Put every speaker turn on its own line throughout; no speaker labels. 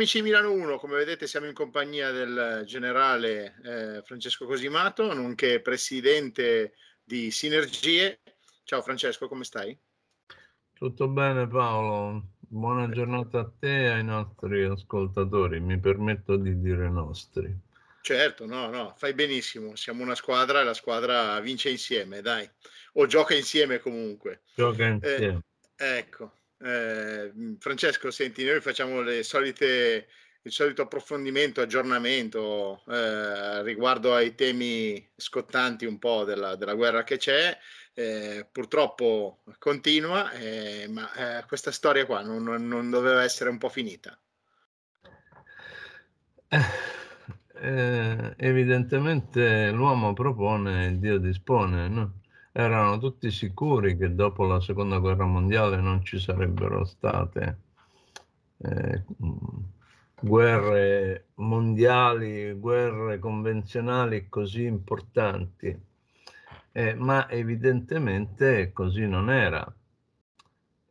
amici di Milano 1, come vedete siamo in compagnia del generale eh, Francesco Cosimato, nonché presidente di Sinergie. Ciao Francesco, come stai?
Tutto bene Paolo, buona giornata a te e ai nostri ascoltatori, mi permetto di dire nostri.
Certo, no, no, fai benissimo, siamo una squadra e la squadra vince insieme, dai, o gioca insieme comunque.
Gioca eh, insieme.
Eh, ecco, eh, Francesco, senti, noi facciamo le solite, il solito approfondimento, aggiornamento eh, riguardo ai temi scottanti un po' della, della guerra che c'è. Eh, purtroppo continua, eh, ma eh, questa storia qua non, non, doveva essere un po' finita.
Eh, evidentemente l'uomo propone, Dio dispone, no? Erano tutti sicuri che dopo la seconda guerra mondiale non ci sarebbero state eh, guerre mondiali, guerre convenzionali così importanti, eh, ma evidentemente così non era.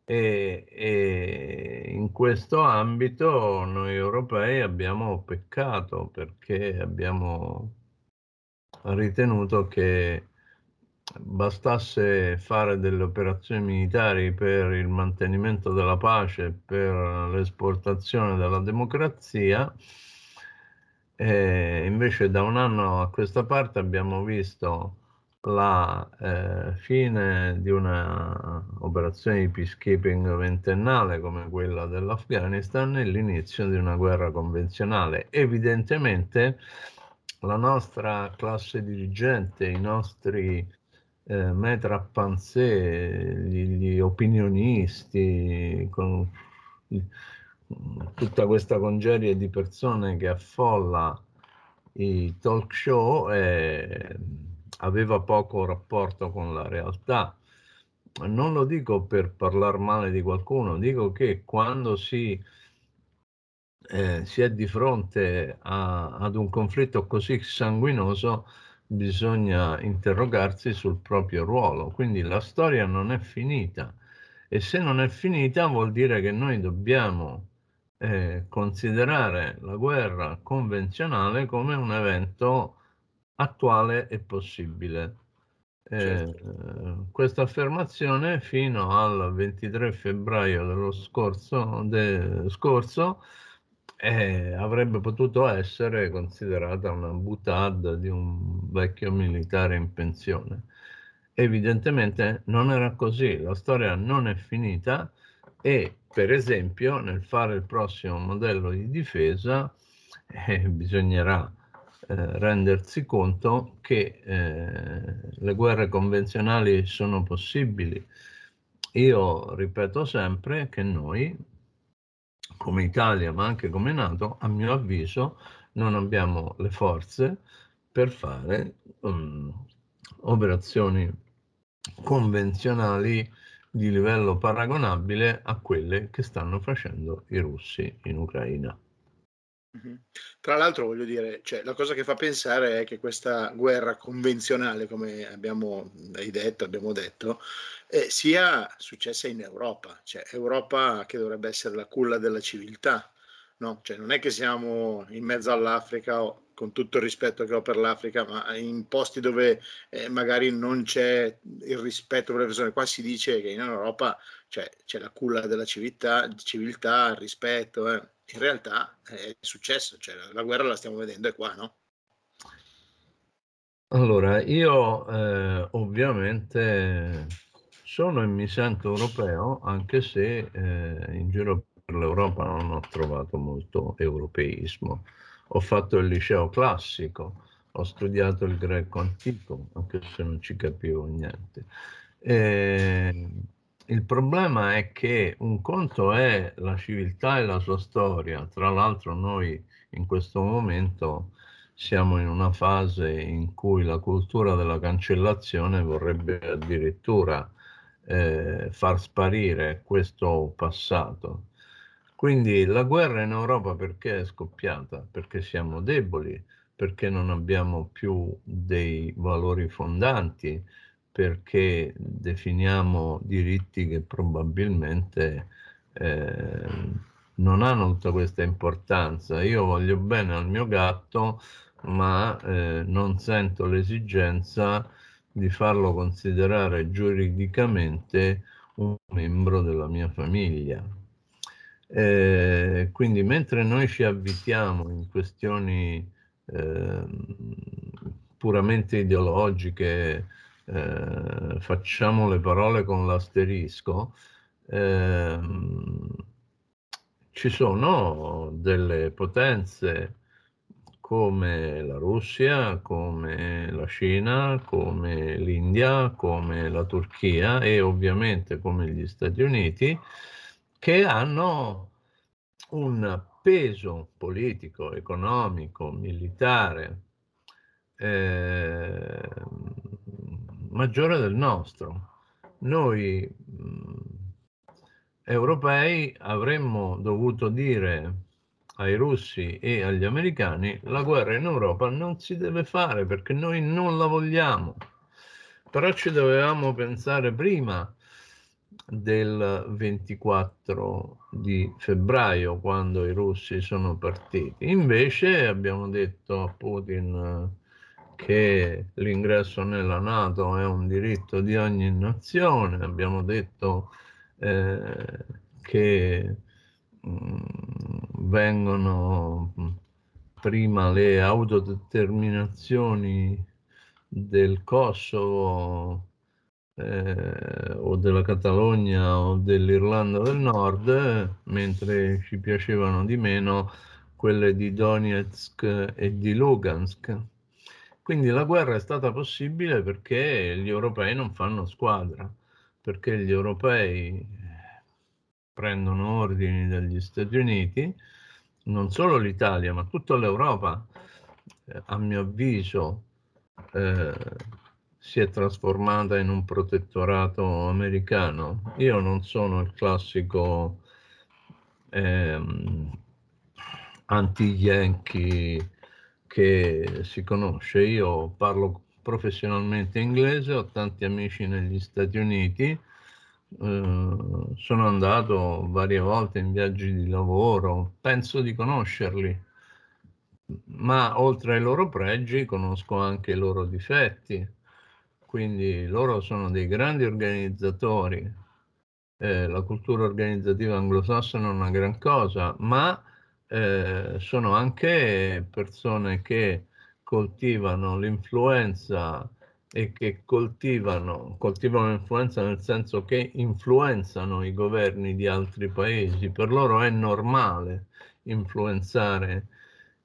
E, e, in questo ambito noi europei abbiamo peccato perché abbiamo ritenuto che bastasse fare delle operazioni militari per il mantenimento della pace, per l'esportazione della democrazia, e invece da un anno a questa parte abbiamo visto la eh, fine di un'operazione di peacekeeping ventennale come quella dell'Afghanistan e l'inizio di una guerra convenzionale. Evidentemente la nostra classe dirigente, i nostri eh, Metra Panzé, gli, gli opinionisti, con tutta questa congerie di persone che affolla i talk show eh, aveva poco rapporto con la realtà. Non lo dico per parlare male di qualcuno, dico che quando si, eh, si è di fronte a, ad un conflitto così sanguinoso, bisogna interrogarsi sul proprio ruolo. Quindi la storia non è finita e se non è finita vuol dire che noi dobbiamo eh, considerare la guerra convenzionale come un evento attuale e possibile. Eh, certo. Questa affermazione fino al 23 febbraio dello scorso, de, scorso eh, avrebbe potuto essere considerata una butad di un vecchio militare in pensione. Evidentemente non era così, la storia non è finita e per esempio nel fare il prossimo modello di difesa eh, bisognerà eh, rendersi conto che eh, le guerre convenzionali sono possibili. Io ripeto sempre che noi come Italia, ma anche come Nato, a mio avviso, non abbiamo le forze per fare um, operazioni convenzionali di livello paragonabile a quelle che stanno facendo i russi in Ucraina.
Tra l'altro voglio dire, cioè, la cosa che fa pensare è che questa guerra convenzionale, come abbiamo hai detto, abbiamo detto, eh, sia successa in Europa, cioè Europa che dovrebbe essere la culla della civiltà, no? Cioè, non è che siamo in mezzo all'Africa, con tutto il rispetto che ho per l'Africa, ma in posti dove eh, magari non c'è il rispetto per le persone. Qua si dice che in Europa cioè, c'è la culla della civiltà, civiltà il rispetto. Eh in realtà è successo, cioè la guerra la stiamo vedendo è qua, no?
Allora, io eh, ovviamente sono e mi sento europeo, anche se eh, in giro per l'Europa non ho trovato molto europeismo. Ho fatto il liceo classico, ho studiato il greco antico, anche se non ci capivo niente. E, il problema è che un conto è la civiltà e la sua storia, tra l'altro noi in questo momento siamo in una fase in cui la cultura della cancellazione vorrebbe addirittura eh, far sparire questo passato. Quindi la guerra in Europa perché è scoppiata? Perché siamo deboli, perché non abbiamo più dei valori fondanti, perché definiamo diritti che probabilmente eh, non hanno tutta questa importanza. Io voglio bene al mio gatto, ma eh, non sento l'esigenza di farlo considerare giuridicamente un membro della mia famiglia. Eh, quindi mentre noi ci avvitiamo in questioni eh, puramente ideologiche, eh, facciamo le parole con l'asterisco, ehm, ci sono delle potenze come la Russia, come la Cina, come l'India, come la Turchia e ovviamente come gli Stati Uniti, che hanno un peso politico, economico, militare eh, maggiore del nostro. Noi mh, europei avremmo dovuto dire ai russi e agli americani, la guerra in Europa non si deve fare perché noi non la vogliamo. Però ci dovevamo pensare prima del 24 di febbraio, quando i russi sono partiti. Invece abbiamo detto a Putin che l'ingresso nella Nato è un diritto di ogni nazione, abbiamo detto eh, che vengono prima le autodeterminazioni del Kosovo eh, o della Catalogna o dell'Irlanda del Nord, mentre ci piacevano di meno quelle di Donetsk e di Lugansk. Quindi la guerra è stata possibile perché gli europei non fanno squadra, perché gli europei prendono ordini dagli Stati Uniti, non solo l'Italia, ma tutta l'Europa, eh, a mio avviso, eh, si è trasformata in un protettorato americano. Io non sono il classico ehm, anti-yankee che si conosce. Io parlo professionalmente inglese, ho tanti amici negli Stati Uniti eh, sono andato varie volte in viaggi di lavoro, penso di conoscerli, ma oltre ai loro pregi conosco anche i loro difetti, quindi loro sono dei grandi organizzatori. Eh, la cultura organizzativa anglosassone è una gran cosa, ma eh, sono anche persone che coltivano l'influenza e che coltivano, coltivano influenza nel senso che influenzano i governi di altri paesi. Per loro è normale influenzare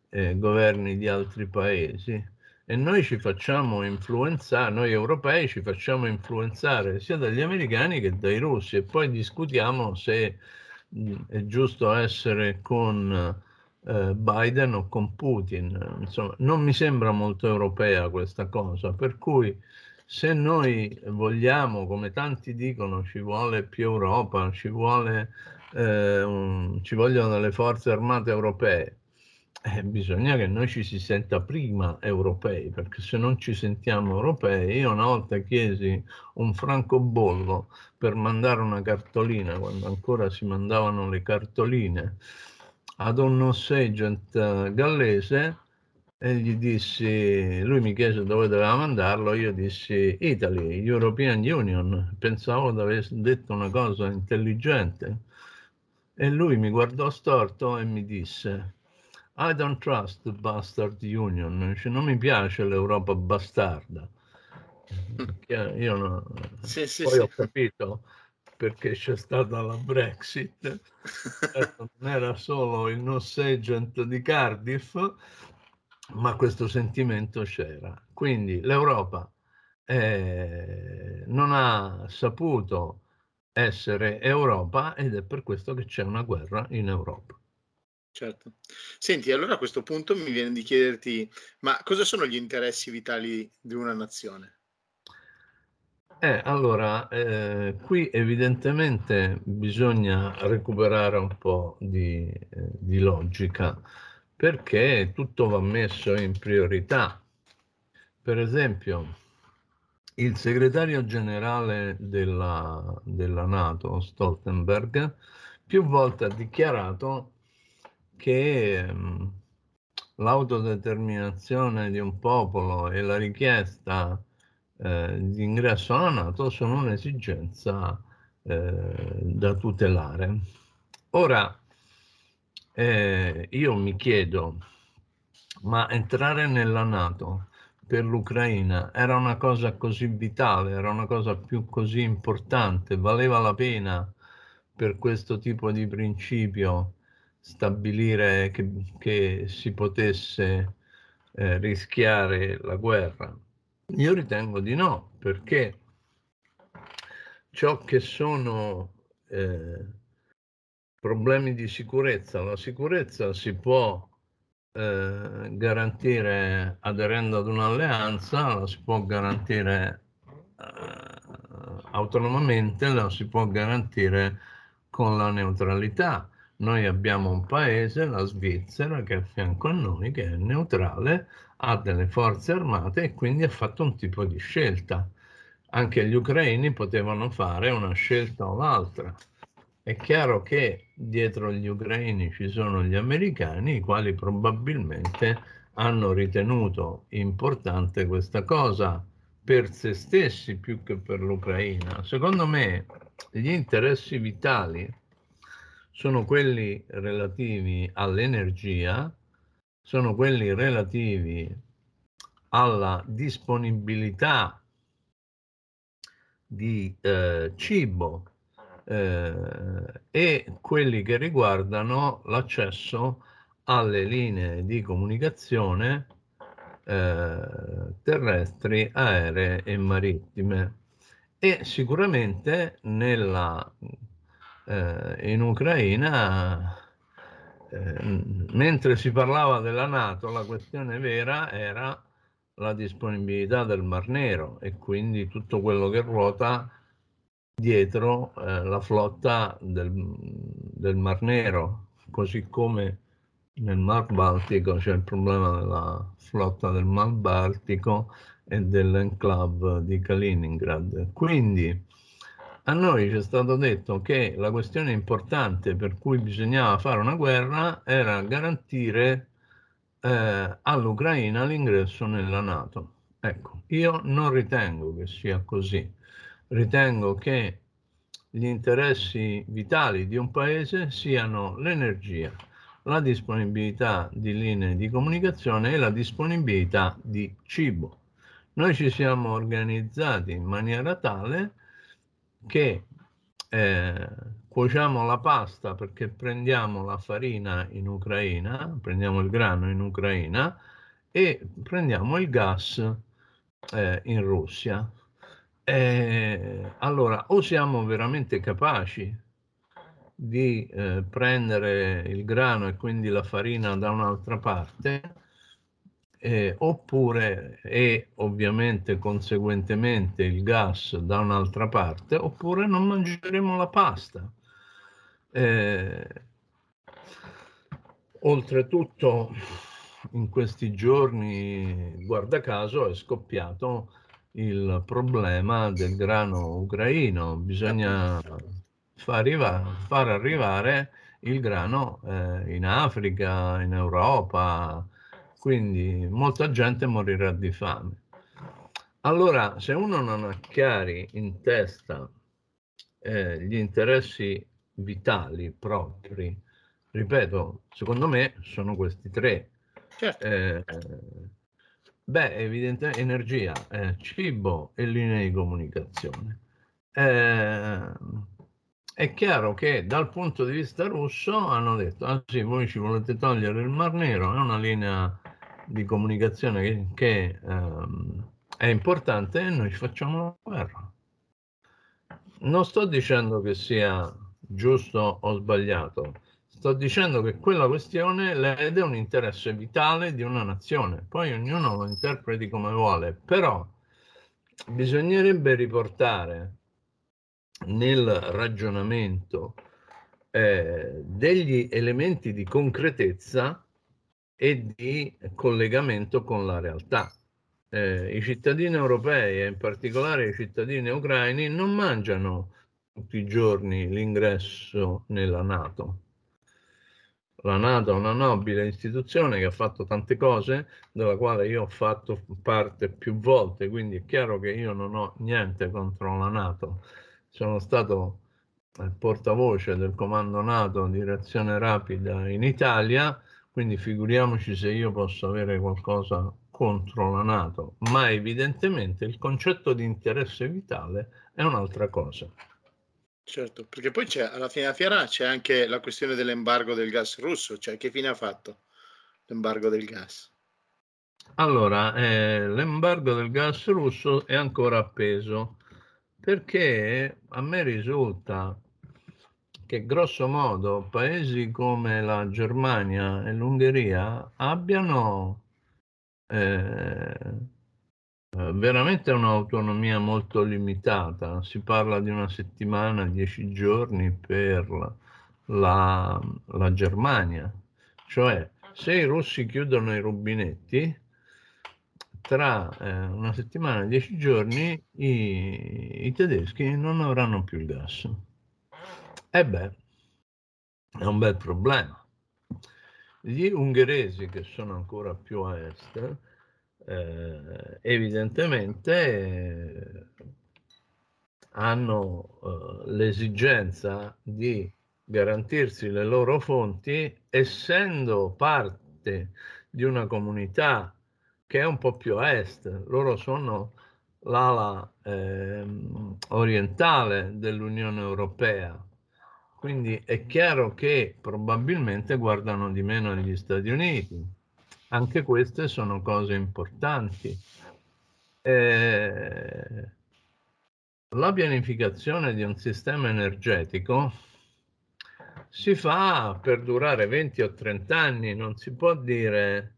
eh, governi di altri paesi e noi ci facciamo influenzare, noi europei ci facciamo influenzare sia dagli americani che dai russi e poi discutiamo se mh, è giusto essere con Biden o con Putin. Insomma, non mi sembra molto europea questa cosa, per cui se noi vogliamo, come tanti dicono, ci vuole più Europa, ci, vuole, eh, un, ci vogliono delle forze armate europee, eh, bisogna che noi ci si senta prima europei, perché se non ci sentiamo europei, io una volta chiesi un francobollo per mandare una cartolina, quando ancora si mandavano le cartoline, ad un nonagent eh, gallese e gli dissi, lui mi chiese dove doveva mandarlo, io dissi Italy, European Union, pensavo di aver detto una cosa intelligente e lui mi guardò storto e mi disse I don't trust the bastard union, cioè, non mi piace l'Europa bastarda. Io no, sì, sì, poi sì. ho capito perché c'è stata la Brexit, certo, non era solo il no agent di Cardiff, ma questo sentimento c'era. Quindi l'Europa eh, non ha saputo essere Europa ed è per questo che c'è una guerra in Europa.
Certo. Senti, allora a questo punto mi viene di chiederti, ma cosa sono gli interessi vitali di una nazione?
Eh, allora, eh, qui evidentemente bisogna recuperare un po' di, eh, di logica perché tutto va messo in priorità. Per esempio, il segretario generale della, della Nato, Stoltenberg, più volte ha dichiarato che ehm, l'autodeterminazione di un popolo e la richiesta eh, ingresso alla Nato sono un'esigenza eh, da tutelare. Ora, eh, io mi chiedo, ma entrare nella Nato per l'Ucraina era una cosa così vitale, era una cosa più così importante, valeva la pena per questo tipo di principio stabilire che, che si potesse eh, rischiare la guerra? Io ritengo di no, perché ciò che sono eh, problemi di sicurezza, la sicurezza si può eh, garantire aderendo ad un'alleanza, la si può garantire eh, autonomamente, la si può garantire con la neutralità. Noi abbiamo un paese, la Svizzera, che è a fianco a noi, che è neutrale, ha delle forze armate e quindi ha fatto un tipo di scelta. Anche gli ucraini potevano fare una scelta o l'altra. È chiaro che dietro gli ucraini ci sono gli americani, i quali probabilmente hanno ritenuto importante questa cosa per se stessi più che per l'Ucraina. Secondo me gli interessi vitali sono quelli relativi all'energia, sono quelli relativi alla disponibilità di eh, cibo eh, e quelli che riguardano l'accesso alle linee di comunicazione eh, terrestri, aeree e marittime. E sicuramente nella eh, in Ucraina, eh, mentre si parlava della Nato, la questione vera era la disponibilità del Mar Nero e quindi tutto quello che ruota dietro eh, la flotta del, del, Mar Nero, così come nel Mar Baltico c'è il problema della flotta del Mar Baltico e dell'enclave di Kaliningrad. Quindi a noi ci è stato detto che la questione importante per cui bisognava fare una guerra era garantire eh, all'Ucraina l'ingresso nella Nato. Ecco, io non ritengo che sia così. Ritengo che gli interessi vitali di un paese siano l'energia, la disponibilità di linee di comunicazione e la disponibilità di cibo. Noi ci siamo organizzati in maniera tale che eh, cuociamo la pasta perché prendiamo la farina in Ucraina, prendiamo il grano in Ucraina e prendiamo il gas eh, in Russia. Eh, allora, o siamo veramente capaci di eh, prendere il grano e quindi la farina da un'altra parte, eh, oppure e ovviamente conseguentemente il gas da un'altra parte, oppure non mangeremo la pasta. Eh, oltretutto in questi giorni, guarda caso, è scoppiato il problema del grano ucraino. Bisogna far arrivare, far arrivare il grano eh, in Africa, in Europa, quindi molta gente morirà di fame. Allora, se uno non ha chiari in testa eh, gli interessi vitali propri, ripeto, secondo me sono questi tre. Certo. Eh, beh, evidentemente energia, eh, cibo e linee di comunicazione. Eh, è chiaro che dal punto di vista russo hanno detto, ah sì, voi ci volete togliere il Mar Nero, è una linea di comunicazione che, che ehm, è importante e noi ci facciamo la guerra. Non sto dicendo che sia giusto o sbagliato, sto dicendo che quella questione lede un interesse vitale di una nazione, poi ognuno lo interpreti come vuole, però bisognerebbe riportare nel ragionamento eh, degli elementi di concretezza e di collegamento con la realtà. Eh, I cittadini europei e in particolare i cittadini ucraini non mangiano tutti i giorni l'ingresso nella Nato. La Nato è una nobile istituzione che ha fatto tante cose, della quale io ho fatto parte più volte, quindi è chiaro che io non ho niente contro la Nato. Sono stato portavoce del comando NATO di reazione rapida in Italia, quindi figuriamoci se io posso avere qualcosa contro la Nato, ma evidentemente il concetto di interesse vitale è un'altra cosa.
Certo, perché poi c'è, alla fine della fiera c'è anche la questione dell'embargo del gas russo, cioè che fine ha fatto l'embargo del gas?
Allora, eh, l'embargo del gas russo è ancora appeso perché a me risulta che grosso modo paesi come la Germania e l'Ungheria abbiano eh, veramente un'autonomia molto limitata. Si parla di una settimana, dieci giorni per la, la Germania. Cioè, se i russi chiudono i rubinetti, tra eh, una settimana e dieci giorni i, i, tedeschi non avranno più il gas. E beh, è un bel problema. Gli ungheresi, che sono ancora più a est, eh, evidentemente eh, hanno eh, l'esigenza di garantirsi le loro fonti, essendo parte di una comunità che è un po' più a est. Loro sono l'ala eh, orientale dell'Unione Europea. Quindi è chiaro che probabilmente guardano di meno agli Stati Uniti. Anche queste sono cose importanti. Eh, la pianificazione di un sistema energetico si fa per durare 20 o 30 anni, non si può dire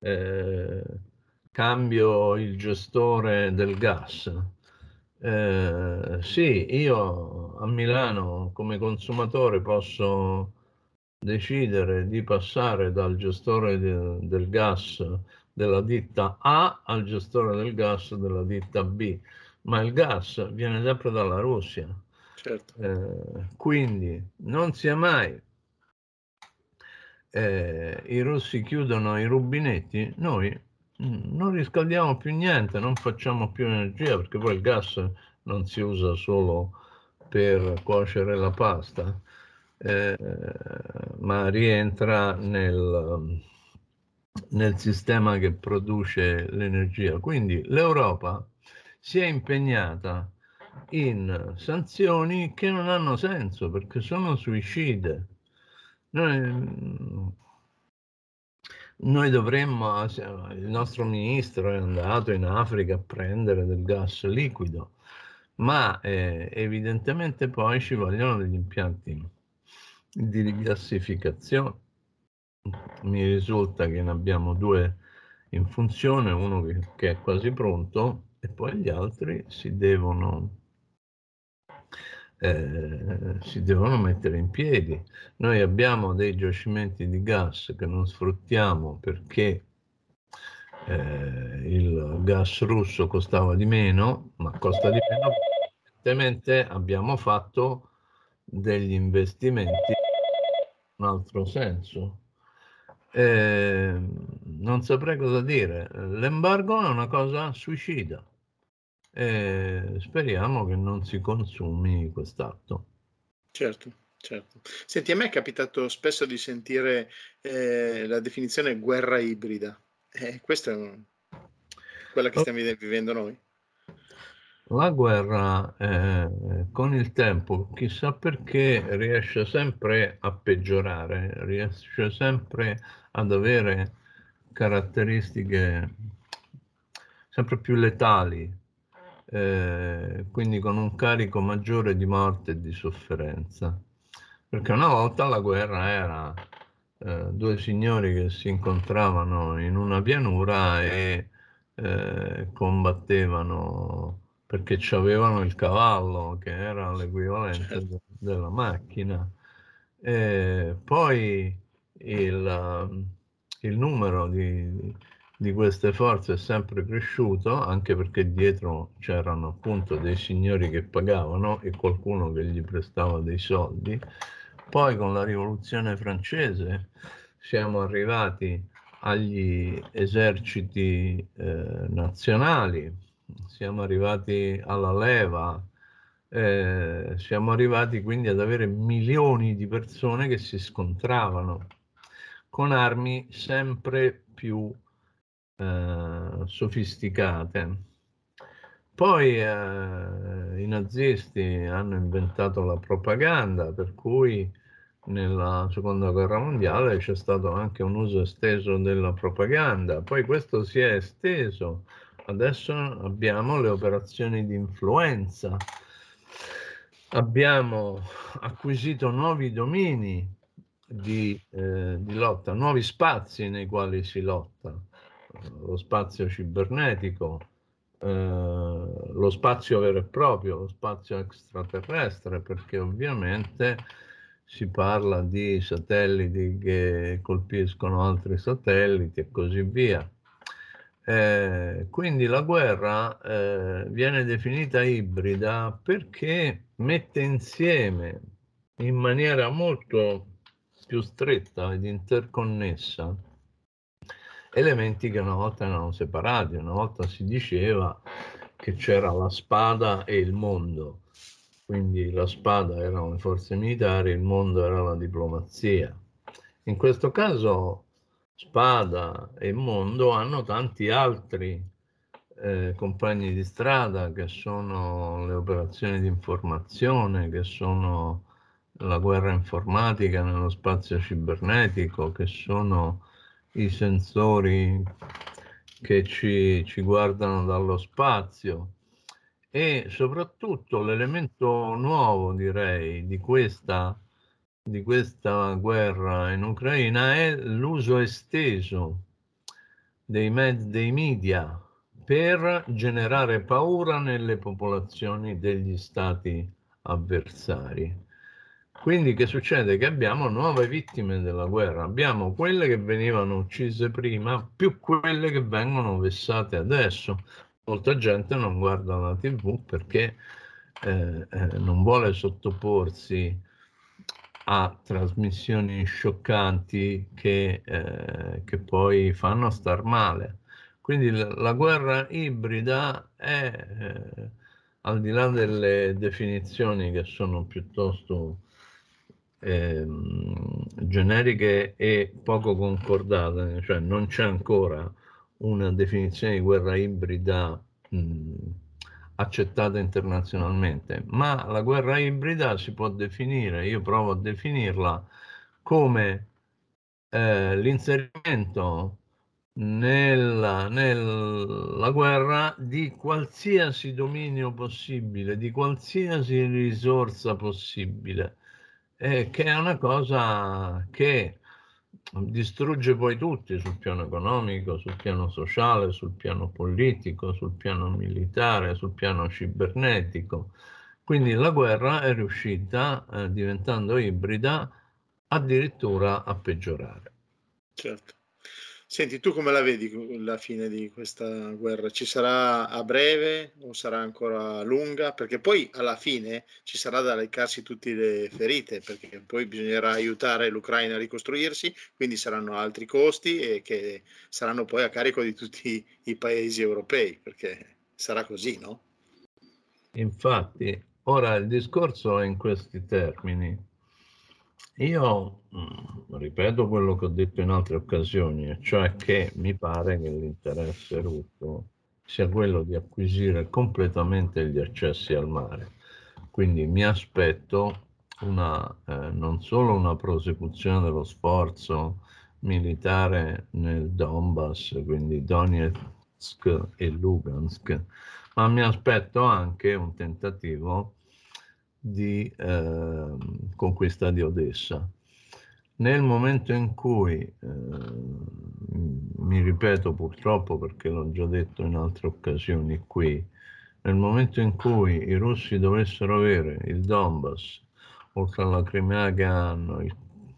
eh, cambio il gestore del gas. Eh, sì, io a Milano come consumatore posso decidere di passare dal gestore de, del gas della ditta A al gestore del gas della ditta B, ma il gas viene sempre dalla Russia. Certo. Eh, quindi non sia mai eh, i russi chiudono i rubinetti, noi non riscaldiamo più niente, non facciamo più energia perché poi il gas non si usa solo per cuocere la pasta, eh, ma rientra nel, nel sistema che produce l'energia. Quindi l'Europa si è impegnata in sanzioni che non hanno senso perché sono suicide noi, noi dovremmo, il nostro ministro è andato in Africa a prendere del gas liquido, ma eh, evidentemente poi ci vogliono degli impianti di rigassificazione. Mi risulta che ne abbiamo due in funzione, uno che, che è quasi pronto e poi gli altri si devono eh, si devono mettere in piedi. Noi abbiamo dei giacimenti di gas che non sfruttiamo perché eh, il gas russo costava di meno, ma costa di meno evidentemente abbiamo fatto degli investimenti in un altro senso. Eh, non saprei cosa dire. L'embargo è una cosa suicida e speriamo che non si consumi quest'atto.
Certo, certo. Senti, a me è capitato spesso di sentire eh, la definizione guerra ibrida. Eh, questa è quella che stiamo vivendo noi.
La guerra eh, con il tempo, chissà perché, riesce sempre a peggiorare, riesce sempre ad avere caratteristiche sempre più letali, eh, quindi con un carico maggiore di morte e di sofferenza. Perché una volta la guerra era eh, due signori che si incontravano in una pianura e eh, combattevano perché avevano il cavallo che era l'equivalente certo. della macchina. E poi il, il numero di, di queste forze è sempre cresciuto, anche perché dietro c'erano appunto dei signori che pagavano e qualcuno che gli prestava dei soldi. Poi con la rivoluzione francese siamo arrivati agli eserciti eh, nazionali, siamo arrivati alla leva, eh, siamo arrivati quindi ad avere milioni di persone che si scontravano con armi sempre più eh, sofisticate. Poi eh, i nazisti hanno inventato la propaganda, per cui nella seconda guerra mondiale c'è stato anche un uso esteso della propaganda, poi questo si è esteso, adesso abbiamo le operazioni di influenza, abbiamo acquisito nuovi domini di, eh, di lotta, nuovi spazi nei quali si lotta, lo spazio cibernetico, eh, lo spazio vero e proprio, lo spazio extraterrestre, perché ovviamente si parla di satelliti che colpiscono altri satelliti e così via. Eh, quindi la guerra eh, viene definita ibrida perché mette insieme in maniera molto più stretta ed interconnessa elementi che una volta erano separati, una volta si diceva che c'era la spada e il mondo, quindi la spada erano le forze militari, il mondo era la diplomazia. In questo caso spada e mondo hanno tanti altri eh, compagni di strada che sono le operazioni di informazione, che sono la guerra informatica nello spazio cibernetico, che sono i sensori che ci, ci guardano dallo spazio, e soprattutto l'elemento nuovo, direi, di questa, di questa guerra in Ucraina è l'uso esteso dei, med- dei media per generare paura nelle popolazioni degli stati avversari. Quindi che succede? Che abbiamo nuove vittime della guerra, abbiamo quelle che venivano uccise prima più quelle che vengono vessate adesso molta gente non guarda la tv perché eh, eh, non vuole sottoporsi a trasmissioni scioccanti che, eh, che poi fanno star male. Quindi la, la guerra ibrida è, eh, al di là delle definizioni che sono piuttosto ehm, generiche e poco concordate, cioè non c'è ancora una definizione di guerra ibrida mh, accettata internazionalmente, ma la guerra ibrida si può definire, io provo a definirla come eh, l'inserimento nella, nella guerra di qualsiasi dominio possibile, di qualsiasi risorsa possibile, eh, che è una cosa che distrugge poi tutti sul piano economico, sul piano sociale, sul piano politico, sul piano militare, sul piano cibernetico. Quindi la guerra è riuscita, eh, diventando ibrida, addirittura a peggiorare.
Certo. Senti, tu come la vedi la fine di questa guerra? Ci sarà a breve o sarà ancora lunga? Perché poi alla fine ci sarà da recarsi tutte le ferite, perché poi bisognerà aiutare l'Ucraina a ricostruirsi, quindi saranno altri costi e che saranno poi a carico di tutti i paesi europei, perché sarà così, no?
Infatti, ora il discorso è in questi termini. Io mm, ripeto quello che ho detto in altre occasioni, cioè che mi pare che l'interesse russo sia quello di acquisire completamente gli accessi al mare. Quindi mi aspetto una, eh, non solo una prosecuzione dello sforzo militare nel Donbass, quindi Donetsk e Lugansk, ma mi aspetto anche un tentativo di eh, conquista di Odessa. Nel momento in cui, eh, mi ripeto purtroppo perché l'ho già detto in altre occasioni qui, nel momento in cui i russi dovessero avere il Donbass, oltre alla Crimea che hanno, il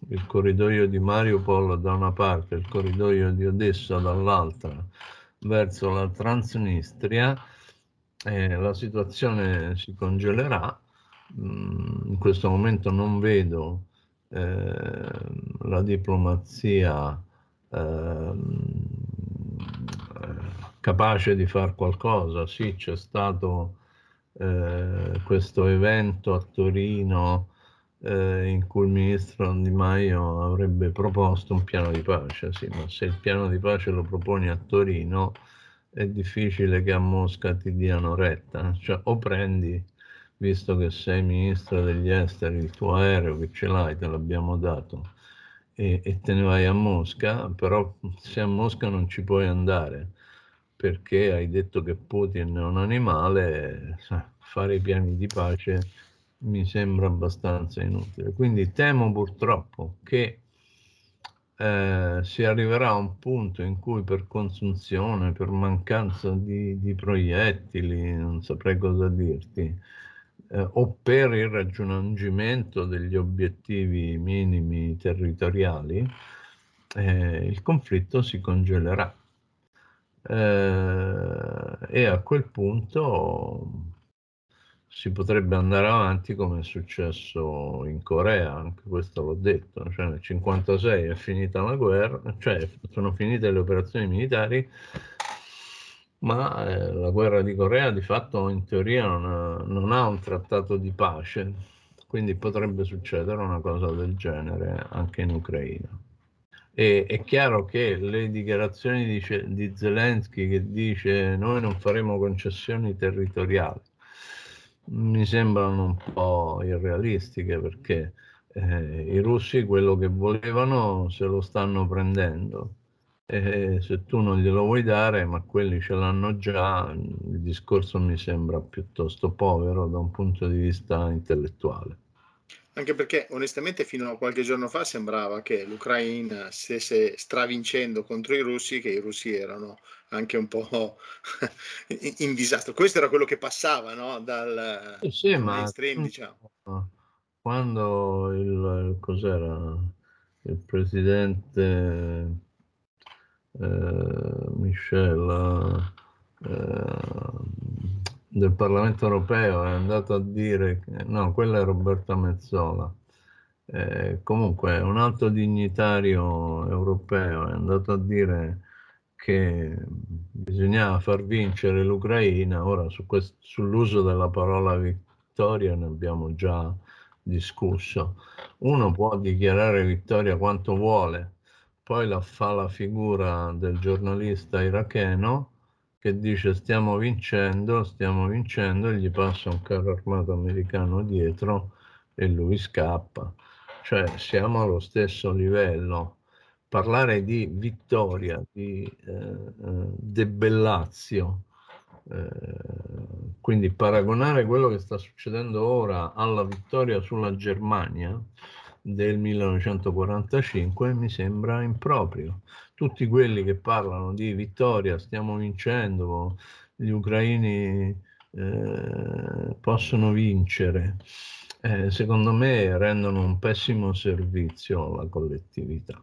il corridoio di Mariupol da una parte, il corridoio di Odessa dall'altra, verso la Transnistria, eh, la situazione si congelerà. Mm, in questo momento non vedo eh, la diplomazia ehm, capace di fare qualcosa. Sì, c'è stato eh, questo evento a Torino eh, in cui il ministro Di Maio avrebbe proposto un piano di pace, sì, ma se il piano di pace lo proponi a Torino è difficile che a Mosca ti diano retta, cioè o prendi, visto che sei ministro degli esteri, il tuo aereo che ce l'hai, te l'abbiamo dato, e, e te ne vai a Mosca, però se a Mosca non ci puoi andare perché hai detto che Putin è un animale, fare i piani di pace mi sembra abbastanza inutile. Quindi temo purtroppo che eh, si arriverà a un punto in cui per consunzione, per mancanza di, di proiettili, non saprei cosa dirti, eh, o per il raggiungimento degli obiettivi minimi territoriali, eh, il conflitto si congelerà. Eh, e a quel punto si potrebbe andare avanti come è successo in Corea, anche questo l'ho detto, cioè nel 1956 è finita la guerra, cioè sono finite le operazioni militari, ma eh, la guerra di Corea di fatto in teoria non ha, non ha un trattato di pace, quindi potrebbe succedere una cosa del genere anche in Ucraina. E, è chiaro che le dichiarazioni di, di Zelensky che dice noi non faremo concessioni territoriali mi sembrano un po' irrealistiche perché eh, i russi quello che volevano se lo stanno prendendo e se tu non glielo vuoi dare ma quelli ce l'hanno già il discorso mi sembra piuttosto povero da un punto di vista intellettuale
anche perché onestamente fino a qualche giorno fa sembrava che l'Ucraina stesse stravincendo contro i russi, che i russi erano anche un po' in disastro. Questo era quello che passava no? dal,
sì, sì, mainstream,
diciamo.
Quando il, cos'era, il presidente eh, Michel eh, del Parlamento europeo è andato a dire, no, quella è Roberta Mezzola, eh, comunque un alto dignitario europeo è andato a dire che bisognava far vincere l'Ucraina, ora su questo, sull'uso della parola vittoria ne abbiamo già discusso. Uno può dichiarare vittoria quanto vuole, poi la fa la figura del giornalista iracheno che dice stiamo vincendo, stiamo vincendo, e gli passa un carro armato americano dietro e lui scappa. Cioè siamo allo stesso livello. Parlare di vittoria, di eh, eh debellazio, eh, quindi paragonare quello che sta succedendo ora alla vittoria sulla Germania del 1945 mi sembra improprio tutti quelli che parlano di vittoria, stiamo vincendo, gli ucraini eh, possono vincere, eh, secondo me rendono un pessimo servizio alla collettività.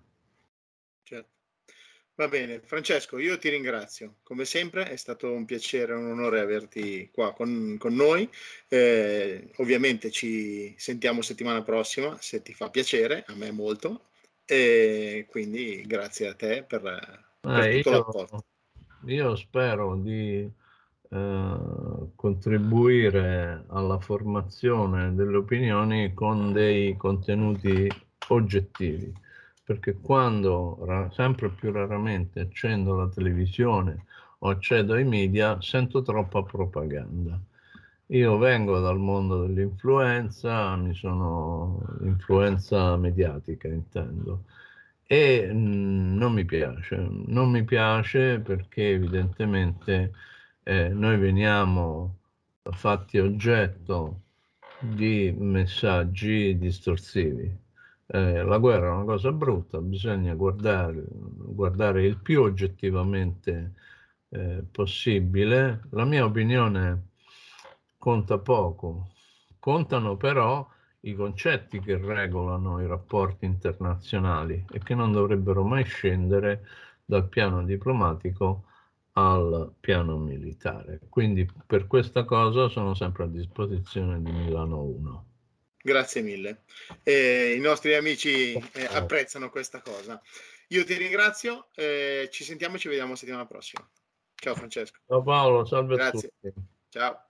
Va bene, Francesco, io ti ringrazio. Come sempre è stato un piacere e un onore averti qua con, con noi. Eh, ovviamente ci sentiamo settimana prossima, se ti fa piacere, a me molto. E quindi grazie a te per, per
ah, tutto io, l'apporto. Io spero di eh, contribuire alla formazione delle opinioni con dei contenuti oggettivi, perché quando sempre più raramente accendo la televisione o accedo ai media sento troppa propaganda io vengo dal mondo dell'influenza, mi sono influenza mediatica intendo, e mm, non mi piace, non mi piace perché evidentemente eh, noi veniamo fatti oggetto di messaggi distorsivi. Eh, la guerra è una cosa brutta, bisogna guardare, guardare il più oggettivamente eh, possibile. La mia opinione conta poco, contano però i concetti che regolano i rapporti internazionali e che non dovrebbero mai scendere dal piano diplomatico al piano militare. Quindi per questa cosa sono sempre a disposizione di Milano 1.
Grazie mille. Eh, I nostri amici eh, apprezzano questa cosa. Io ti ringrazio, eh, ci sentiamo e ci vediamo settimana prossima. Ciao Francesco.
Ciao Paolo, salve
Grazie.
a tutti.
Ciao.